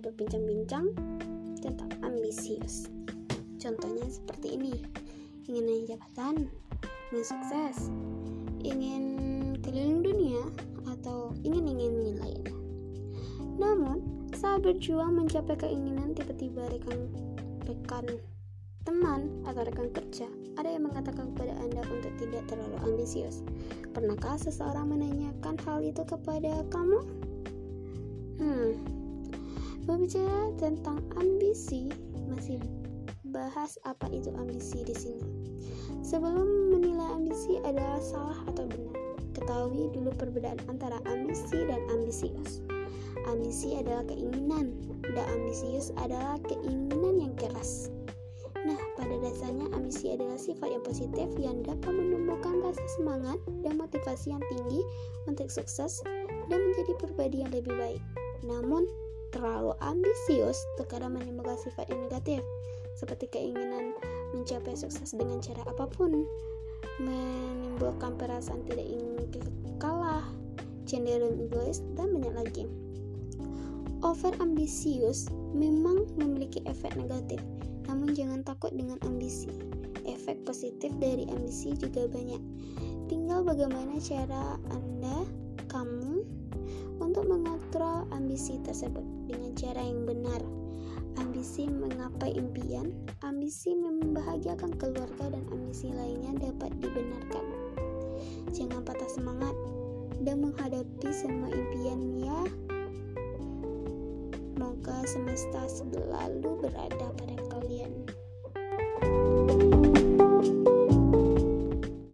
berbincang-bincang tentang ambisius. Contohnya seperti ini. Ingin naik jabatan, ingin sukses, ingin keliling dunia, atau ingin-ingin lainnya. Namun, saat berjuang mencapai keinginan tiba-tiba rekan rekan teman atau rekan kerja ada yang mengatakan kepada Anda untuk tidak terlalu ambisius. Pernahkah seseorang menanyakan hal itu kepada kamu? Hmm. Berbicara tentang ambisi, masih bahas apa itu ambisi di sini. Sebelum menilai ambisi adalah salah atau benar, ketahui dulu perbedaan antara ambisi dan ambisius. Ambisi adalah keinginan, dan ambisius adalah keinginan yang keras. Nah, pada dasarnya ambisi adalah sifat yang positif yang dapat menumbuhkan rasa semangat dan motivasi yang tinggi untuk sukses dan menjadi pribadi yang lebih baik. Namun, terlalu ambisius terkadang menimbulkan sifat yang negatif, seperti keinginan mencapai sukses dengan cara apa pun, menimbulkan perasaan tidak ingin kalah, cenderung egois, dan banyak lagi. Over ambisius memang memiliki efek negatif, namun jangan takut dengan ambisi. Efek positif dari ambisi juga banyak. Tinggal bagaimana cara Anda, kamu, untuk mengontrol ambisi tersebut dengan cara yang benar. Ambisi menggapai impian, ambisi membahagiakan keluarga, dan ambisi lainnya dapat dibenarkan. Jangan patah semangat dan menghadapi semua impian ya. Semoga semesta selalu berada pada